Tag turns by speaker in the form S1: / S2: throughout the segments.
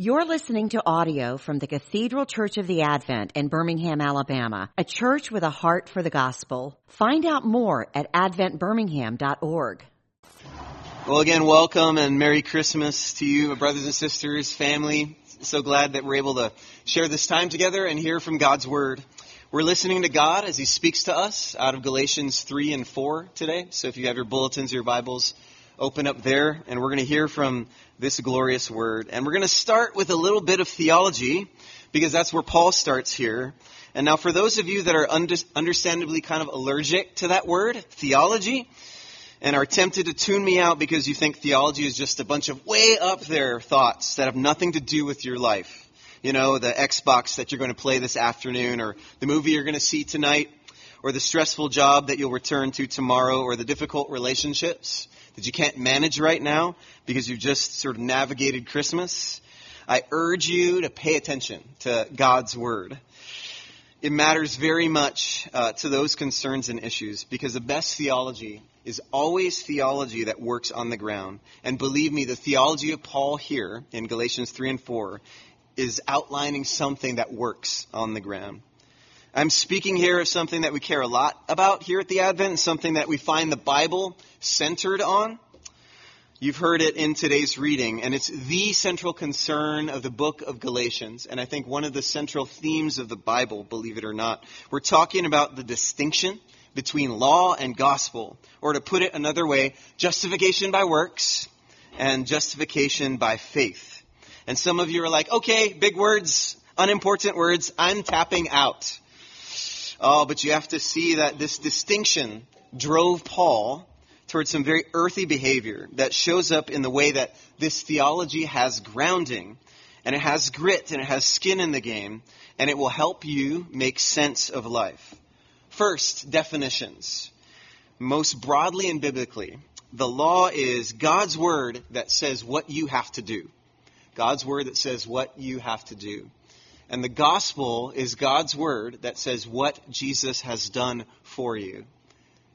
S1: You're listening to audio from the Cathedral Church of the Advent in Birmingham, Alabama, a church with a heart for the gospel. Find out more at adventbirmingham.org.
S2: Well, again, welcome and Merry Christmas to you, brothers and sisters, family. So glad that we're able to share this time together and hear from God's Word. We're listening to God as He speaks to us out of Galatians 3 and 4 today. So if you have your bulletins your Bibles, open up there and we're going to hear from this glorious word. And we're going to start with a little bit of theology because that's where Paul starts here. And now, for those of you that are under, understandably kind of allergic to that word, theology, and are tempted to tune me out because you think theology is just a bunch of way up there thoughts that have nothing to do with your life. You know, the Xbox that you're going to play this afternoon, or the movie you're going to see tonight, or the stressful job that you'll return to tomorrow, or the difficult relationships that you can't manage right now because you've just sort of navigated Christmas, I urge you to pay attention to God's Word. It matters very much uh, to those concerns and issues because the best theology is always theology that works on the ground. And believe me, the theology of Paul here in Galatians 3 and 4 is outlining something that works on the ground. I'm speaking here of something that we care a lot about here at the Advent, something that we find the Bible centered on. You've heard it in today's reading, and it's the central concern of the book of Galatians, and I think one of the central themes of the Bible, believe it or not. We're talking about the distinction between law and gospel, or to put it another way, justification by works and justification by faith. And some of you are like, okay, big words, unimportant words, I'm tapping out. Oh, but you have to see that this distinction drove Paul towards some very earthy behavior that shows up in the way that this theology has grounding and it has grit and it has skin in the game and it will help you make sense of life. First, definitions. Most broadly and biblically, the law is God's word that says what you have to do. God's word that says what you have to do. And the gospel is God's word that says what Jesus has done for you.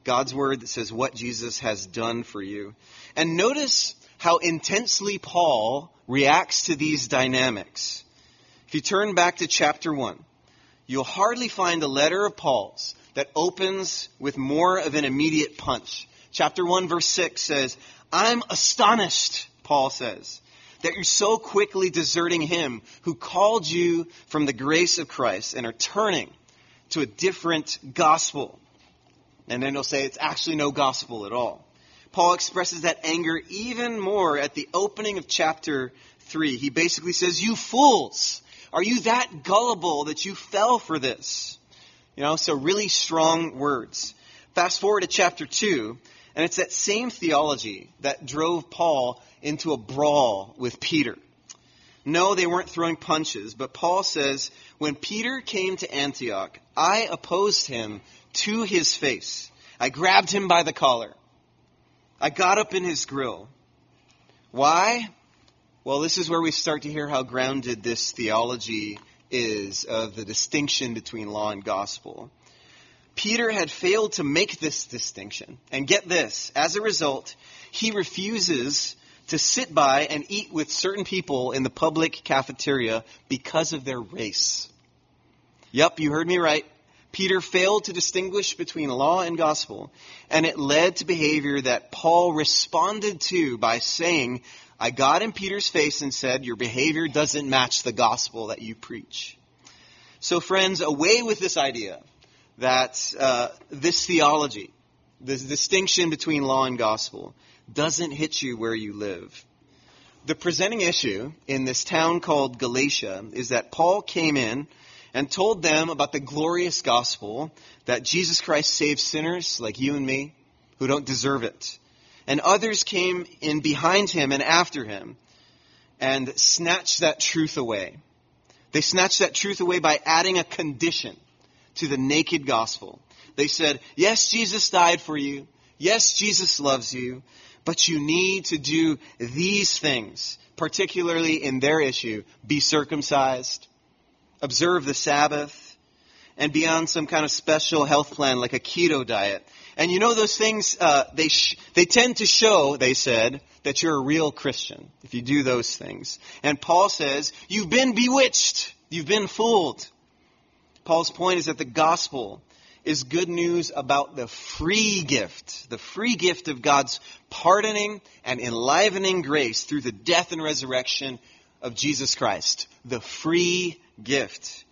S2: God's word that says what Jesus has done for you. And notice how intensely Paul reacts to these dynamics. If you turn back to chapter 1, you'll hardly find a letter of Paul's that opens with more of an immediate punch. Chapter 1, verse 6 says, I'm astonished, Paul says, that you're so quickly deserting him who called you from the grace of Christ and are turning to a different gospel. And then he'll say it's actually no gospel at all. Paul expresses that anger even more at the opening of chapter 3. He basically says, You fools! Are you that gullible that you fell for this? You know, so really strong words. Fast forward to chapter 2, and it's that same theology that drove Paul into a brawl with Peter. No, they weren't throwing punches, but Paul says, when Peter came to Antioch, I opposed him to his face. I grabbed him by the collar. I got up in his grill. Why? Well, this is where we start to hear how grounded this theology is of the distinction between law and gospel. Peter had failed to make this distinction. And get this, as a result, he refuses to sit by and eat with certain people in the public cafeteria because of their race. Yep, you heard me right. Peter failed to distinguish between law and gospel, and it led to behavior that Paul responded to by saying, I got in Peter's face and said, Your behavior doesn't match the gospel that you preach. So, friends, away with this idea that uh, this theology, this distinction between law and gospel, doesn't hit you where you live. The presenting issue in this town called Galatia is that Paul came in and told them about the glorious gospel that Jesus Christ saves sinners like you and me who don't deserve it. And others came in behind him and after him and snatched that truth away. They snatched that truth away by adding a condition to the naked gospel. They said, Yes, Jesus died for you. Yes, Jesus loves you. But you need to do these things, particularly in their issue be circumcised, observe the Sabbath, and be on some kind of special health plan like a keto diet. And you know those things, uh, they, sh- they tend to show, they said, that you're a real Christian if you do those things. And Paul says, you've been bewitched. You've been fooled. Paul's point is that the gospel is good news about the free gift, the free gift of God's pardoning and enlivening grace through the death and resurrection of Jesus Christ. The free gift.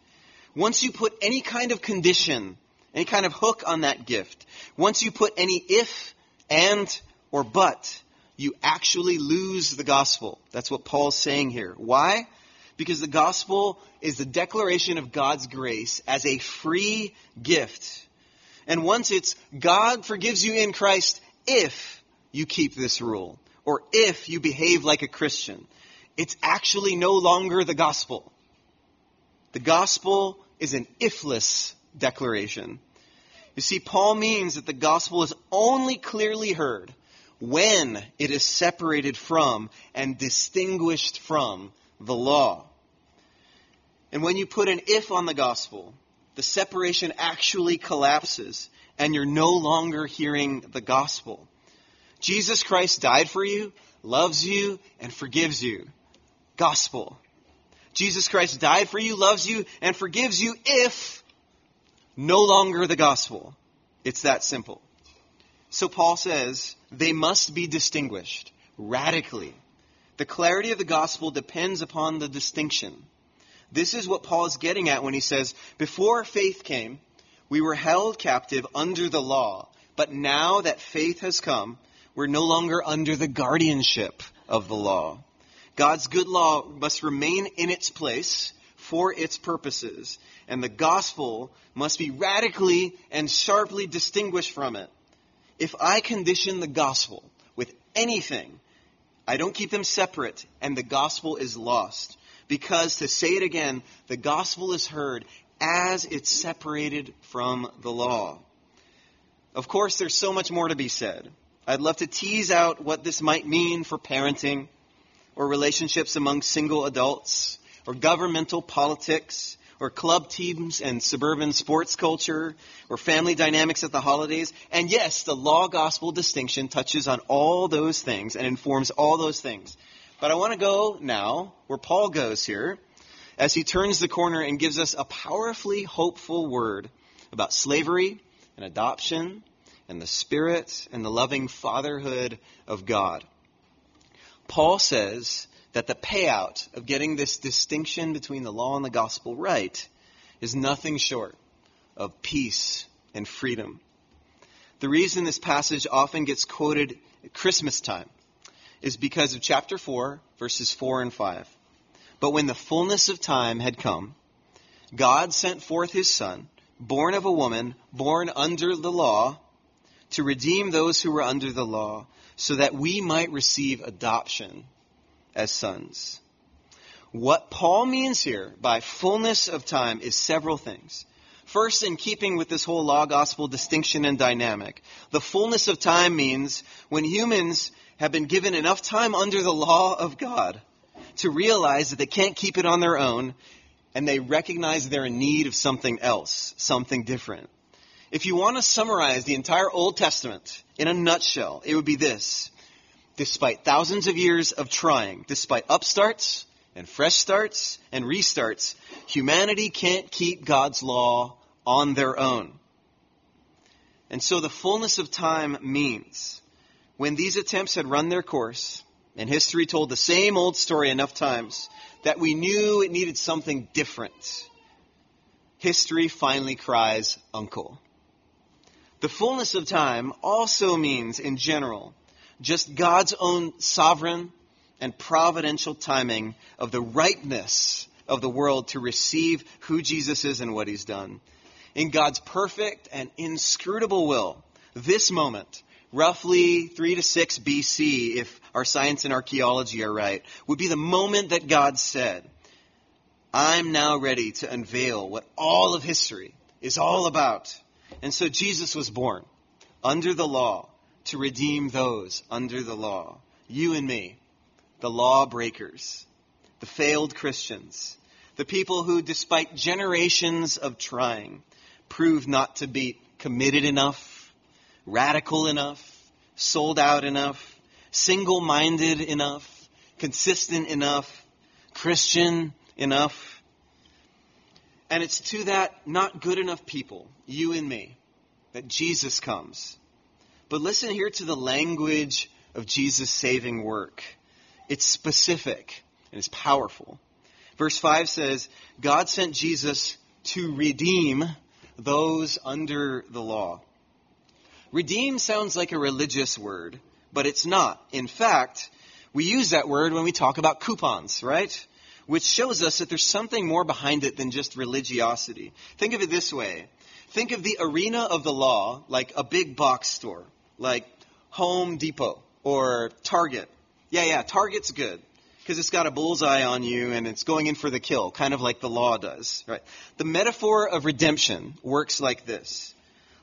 S2: Once you put any kind of condition, any kind of hook on that gift, once you put any if, and, or but, you actually lose the gospel. That's what Paul's saying here. Why? Because the gospel is the declaration of God's grace as a free gift. And once it's God forgives you in Christ if you keep this rule, or if you behave like a Christian, it's actually no longer the gospel. The gospel is an ifless declaration. You see, Paul means that the gospel is only clearly heard when it is separated from and distinguished from the law. And when you put an if on the gospel, the separation actually collapses and you're no longer hearing the gospel. Jesus Christ died for you, loves you, and forgives you. Gospel. Jesus Christ died for you, loves you, and forgives you if no longer the gospel. It's that simple. So Paul says they must be distinguished radically. The clarity of the gospel depends upon the distinction. This is what Paul is getting at when he says, Before faith came, we were held captive under the law, but now that faith has come, we're no longer under the guardianship of the law. God's good law must remain in its place for its purposes, and the gospel must be radically and sharply distinguished from it. If I condition the gospel with anything, I don't keep them separate, and the gospel is lost. Because, to say it again, the gospel is heard as it's separated from the law. Of course, there's so much more to be said. I'd love to tease out what this might mean for parenting or relationships among single adults, or governmental politics, or club teams and suburban sports culture, or family dynamics at the holidays. And yes, the law gospel distinction touches on all those things and informs all those things. But I want to go now where Paul goes here as he turns the corner and gives us a powerfully hopeful word about slavery and adoption and the spirit and the loving fatherhood of God. Paul says that the payout of getting this distinction between the law and the gospel right is nothing short of peace and freedom. The reason this passage often gets quoted at Christmas time is because of chapter 4, verses 4 and 5. But when the fullness of time had come, God sent forth his Son, born of a woman, born under the law, to redeem those who were under the law so that we might receive adoption as sons. What Paul means here by fullness of time is several things. First, in keeping with this whole law gospel distinction and dynamic, the fullness of time means when humans have been given enough time under the law of God to realize that they can't keep it on their own and they recognize they're in need of something else, something different. If you want to summarize the entire Old Testament in a nutshell, it would be this. Despite thousands of years of trying, despite upstarts and fresh starts and restarts, humanity can't keep God's law on their own. And so the fullness of time means when these attempts had run their course, and history told the same old story enough times that we knew it needed something different, history finally cries, Uncle. The fullness of time also means, in general, just God's own sovereign and providential timing of the ripeness of the world to receive who Jesus is and what he's done. In God's perfect and inscrutable will, this moment, roughly 3 to 6 BC, if our science and archaeology are right, would be the moment that God said, I'm now ready to unveil what all of history is all about. And so Jesus was born under the law to redeem those under the law. You and me, the lawbreakers, the failed Christians, the people who, despite generations of trying, prove not to be committed enough, radical enough, sold out enough, single minded enough, consistent enough, Christian enough. And it's to that not good enough people, you and me, that Jesus comes. But listen here to the language of Jesus' saving work. It's specific and it's powerful. Verse 5 says, God sent Jesus to redeem those under the law. Redeem sounds like a religious word, but it's not. In fact, we use that word when we talk about coupons, right? Which shows us that there's something more behind it than just religiosity. Think of it this way. Think of the arena of the law like a big box store, like Home Depot or Target. Yeah, yeah, Target's good because it's got a bullseye on you and it's going in for the kill, kind of like the law does, right? The metaphor of redemption works like this.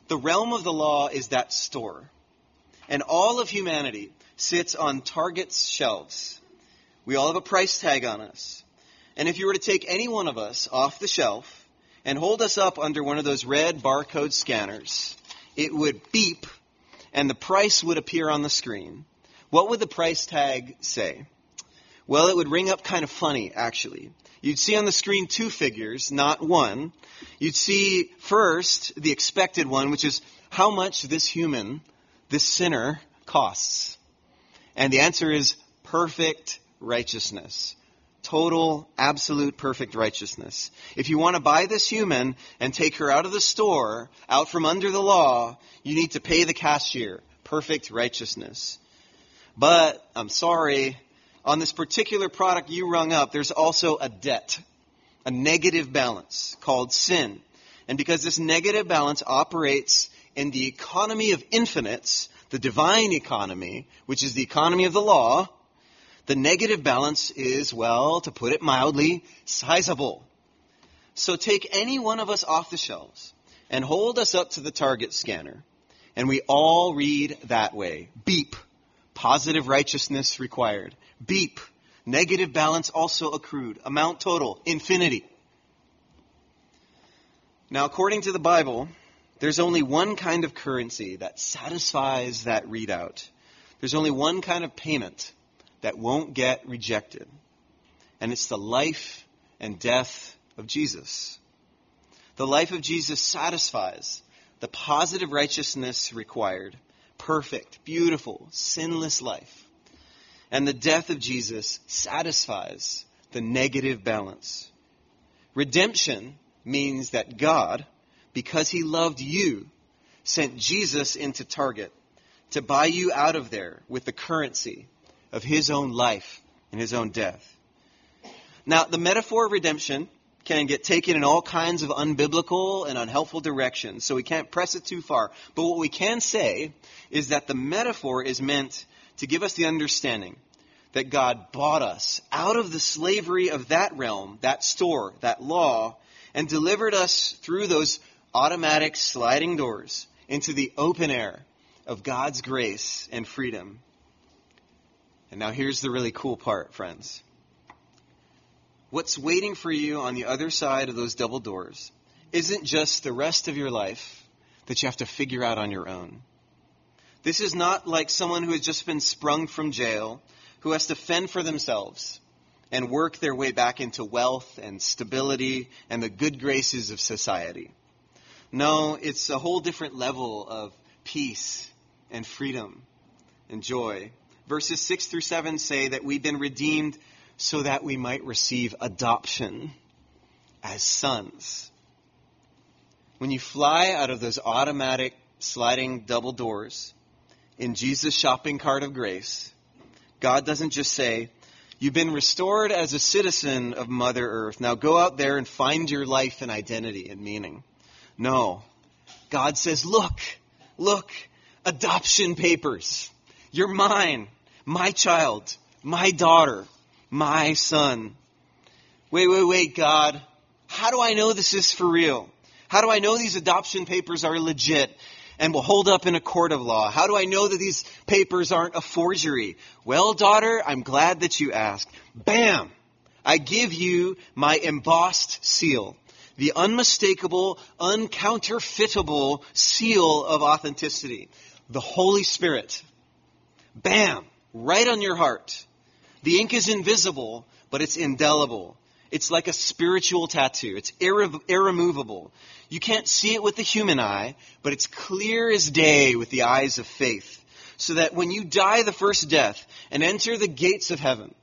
S2: The realm of the law is that store. And all of humanity sits on Target's shelves. We all have a price tag on us. And if you were to take any one of us off the shelf and hold us up under one of those red barcode scanners, it would beep and the price would appear on the screen. What would the price tag say? Well, it would ring up kind of funny, actually. You'd see on the screen two figures, not one. You'd see first the expected one, which is how much this human, this sinner, costs. And the answer is perfect righteousness. Total, absolute, perfect righteousness. If you want to buy this human and take her out of the store, out from under the law, you need to pay the cashier. Perfect righteousness. But, I'm sorry, on this particular product you rung up, there's also a debt, a negative balance called sin. And because this negative balance operates in the economy of infinites, the divine economy, which is the economy of the law, the negative balance is, well, to put it mildly, sizable. So take any one of us off the shelves and hold us up to the target scanner, and we all read that way. Beep. Positive righteousness required. Beep. Negative balance also accrued. Amount total. Infinity. Now, according to the Bible, there's only one kind of currency that satisfies that readout. There's only one kind of payment that won't get rejected. And it's the life and death of Jesus. The life of Jesus satisfies the positive righteousness required. Perfect, beautiful, sinless life. And the death of Jesus satisfies the negative balance. Redemption means that God, because he loved you, sent Jesus into Target to buy you out of there with the currency of his own life and his own death. Now, the metaphor of redemption can get taken in all kinds of unbiblical and unhelpful directions, so we can't press it too far. But what we can say is that the metaphor is meant to give us the understanding that God bought us out of the slavery of that realm, that store, that law, and delivered us through those automatic sliding doors into the open air of God's grace and freedom. And now here's the really cool part, friends. What's waiting for you on the other side of those double doors isn't just the rest of your life that you have to figure out on your own. This is not like someone who has just been sprung from jail, who has to fend for themselves and work their way back into wealth and stability and the good graces of society. No, it's a whole different level of peace and freedom and joy. Verses 6 through 7 say that we've been redeemed so that we might receive adoption as sons. When you fly out of those automatic sliding double doors in Jesus' shopping cart of grace, God doesn't just say, You've been restored as a citizen of Mother Earth. Now go out there and find your life and identity and meaning. No. God says, Look, look, adoption papers. You're mine, my child, my daughter, my son. Wait, wait, wait, God. How do I know this is for real? How do I know these adoption papers are legit and will hold up in a court of law? How do I know that these papers aren't a forgery? Well, daughter, I'm glad that you asked. Bam! I give you my embossed seal. the unmistakable, uncounterfeitable seal of authenticity. The Holy Spirit. Bam! Right on your heart. The ink is invisible, but it's indelible. It's like a spiritual tattoo. It's irre- irremovable. You can't see it with the human eye, but it's clear as day with the eyes of faith. So that when you die the first death and enter the gates of heaven,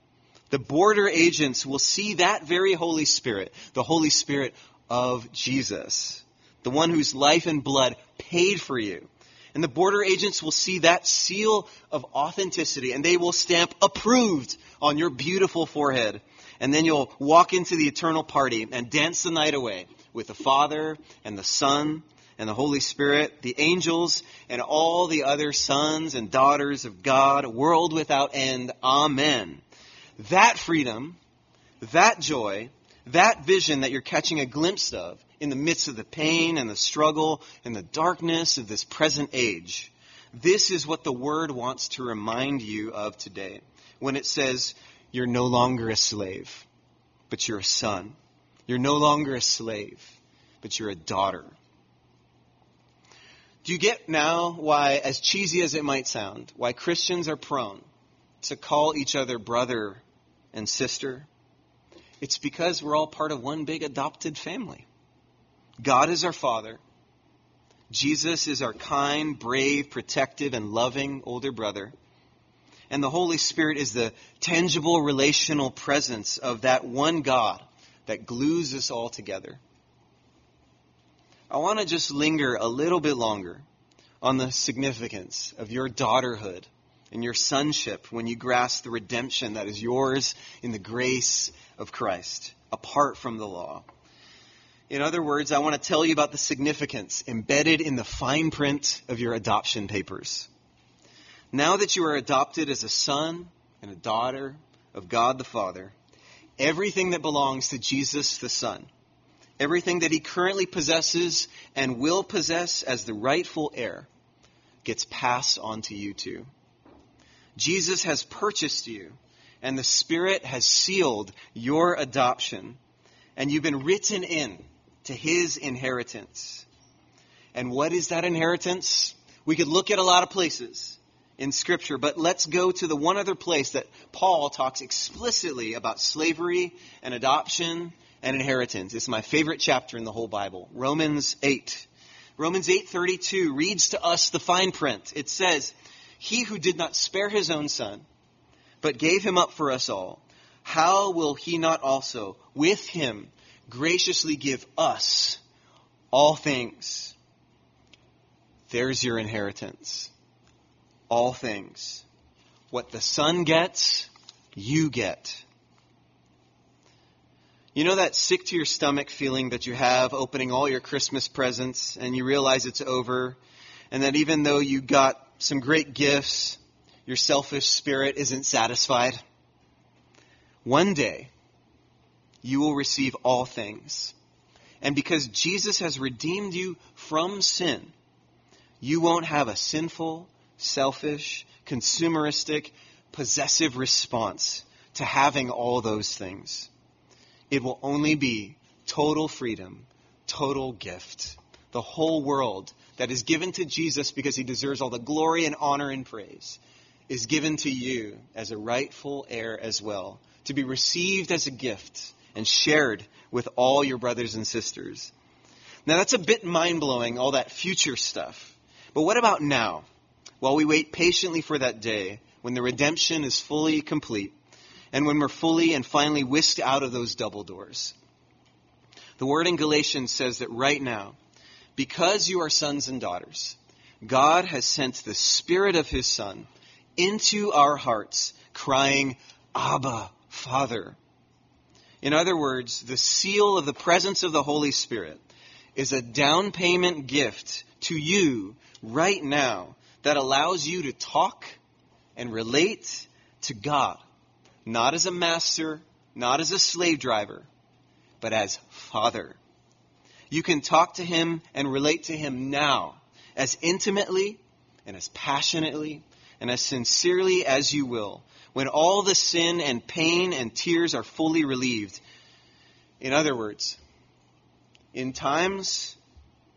S2: the border agents will see that very Holy Spirit, the Holy Spirit of Jesus, the one whose life and blood paid for you. And the border agents will see that seal of authenticity and they will stamp approved on your beautiful forehead. And then you'll walk into the eternal party and dance the night away with the Father and the Son and the Holy Spirit, the angels, and all the other sons and daughters of God, world without end. Amen. That freedom, that joy, that vision that you're catching a glimpse of in the midst of the pain and the struggle and the darkness of this present age, this is what the Word wants to remind you of today when it says, You're no longer a slave, but you're a son. You're no longer a slave, but you're a daughter. Do you get now why, as cheesy as it might sound, why Christians are prone to call each other brother and sister? It's because we're all part of one big adopted family. God is our Father. Jesus is our kind, brave, protective, and loving older brother. And the Holy Spirit is the tangible relational presence of that one God that glues us all together. I want to just linger a little bit longer on the significance of your daughterhood and your sonship when you grasp the redemption that is yours in the grace of Christ, apart from the law. In other words, I want to tell you about the significance embedded in the fine print of your adoption papers. Now that you are adopted as a son and a daughter of God the Father, everything that belongs to Jesus the Son, everything that he currently possesses and will possess as the rightful heir, gets passed on to you too. Jesus has purchased you, and the Spirit has sealed your adoption, and you've been written in to his inheritance. And what is that inheritance? We could look at a lot of places in Scripture, but let's go to the one other place that Paul talks explicitly about slavery and adoption and inheritance. It's my favorite chapter in the whole Bible, Romans 8. Romans 8:32 reads to us the fine print. It says, "He who did not spare his own son, but gave him up for us all, how will he not also with him graciously give us all things?" There's your inheritance. All things. What the son gets, you get. You know that sick to your stomach feeling that you have opening all your Christmas presents and you realize it's over and that even though you got some great gifts, your selfish spirit isn't satisfied? One day, you will receive all things. And because Jesus has redeemed you from sin, you won't have a sinful, selfish, consumeristic, possessive response to having all those things it will only be total freedom, total gift. The whole world that is given to Jesus because he deserves all the glory and honor and praise is given to you as a rightful heir as well, to be received as a gift and shared with all your brothers and sisters. Now that's a bit mind blowing, all that future stuff. But what about now? While we wait patiently for that day when the redemption is fully complete, and when we're fully and finally whisked out of those double doors. The word in Galatians says that right now, because you are sons and daughters, God has sent the Spirit of His Son into our hearts, crying, Abba, Father. In other words, the seal of the presence of the Holy Spirit is a down payment gift to you right now that allows you to talk and relate to God not as a master, not as a slave driver, but as Father. You can talk to Him and relate to Him now as intimately and as passionately and as sincerely as you will when all the sin and pain and tears are fully relieved. In other words, In times,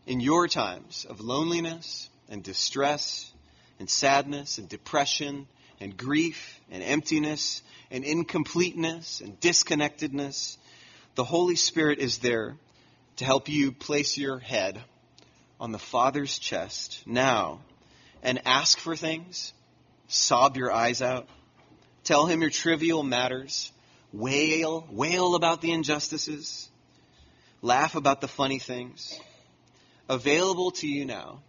S2: in your times of loneliness and distress and sadness and depression and grief and emptiness and incompleteness and disconnectedness, the Holy Spirit is there to help you place your head on the Father's chest now and ask for things, sob your eyes out, tell Him your trivial matters, wail, wail about the injustices, laugh about the funny things. Available to you now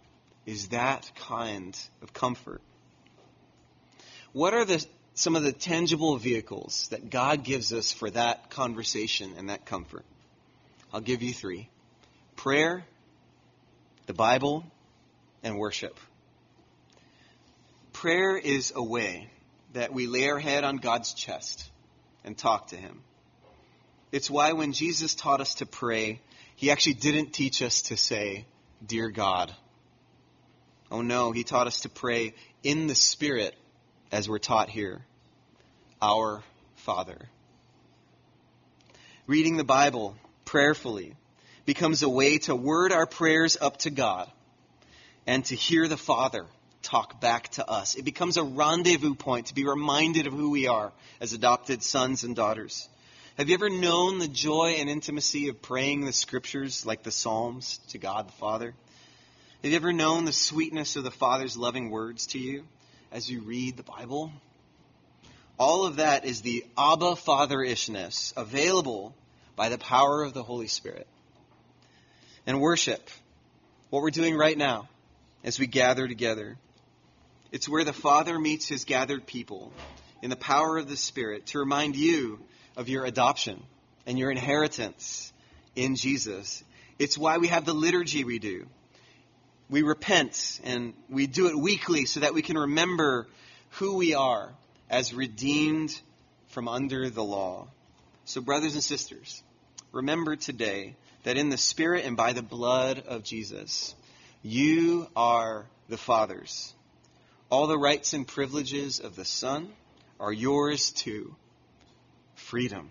S2: is that kind of comfort. What are the, some of the tangible vehicles that God gives us for that conversation and that comfort? I'll give you three prayer, the Bible, and worship. Prayer is a way that we lay our head on God's chest and talk to Him. It's why when Jesus taught us to pray, He actually didn't teach us to say, Dear God. Oh no, He taught us to pray in the Spirit as we're taught here. Our Father. Reading the Bible prayerfully becomes a way to word our prayers up to God and to hear the Father talk back to us. It becomes a rendezvous point to be reminded of who we are as adopted sons and daughters. Have you ever known the joy and intimacy of praying the scriptures like the Psalms to God the Father? Have you ever known the sweetness of the Father's loving words to you as you read the Bible? All of that is the Abba Father-ishness available by the power of the Holy Spirit. And worship, what we're doing right now as we gather together. It's where the Father meets his gathered people in the power of the Spirit to remind you of your adoption and your inheritance in Jesus. It's why we have the liturgy we do. We repent and we do it weekly so that we can remember who we are as redeemed from under the law. So, brothers and sisters, remember today that in the Spirit and by the blood of Jesus, you are the Father's. All the rights and privileges of the Son are yours too. Freedom.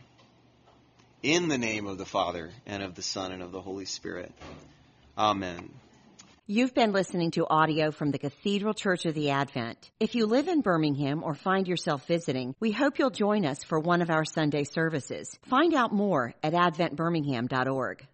S2: In the name of the Father, and of the Son, and of the Holy Spirit. Amen.
S1: You've been listening to audio from the Cathedral Church of the Advent. If you live in Birmingham or find yourself visiting, we hope you'll join us for one of our Sunday services. Find out more at adventbirmingham.org.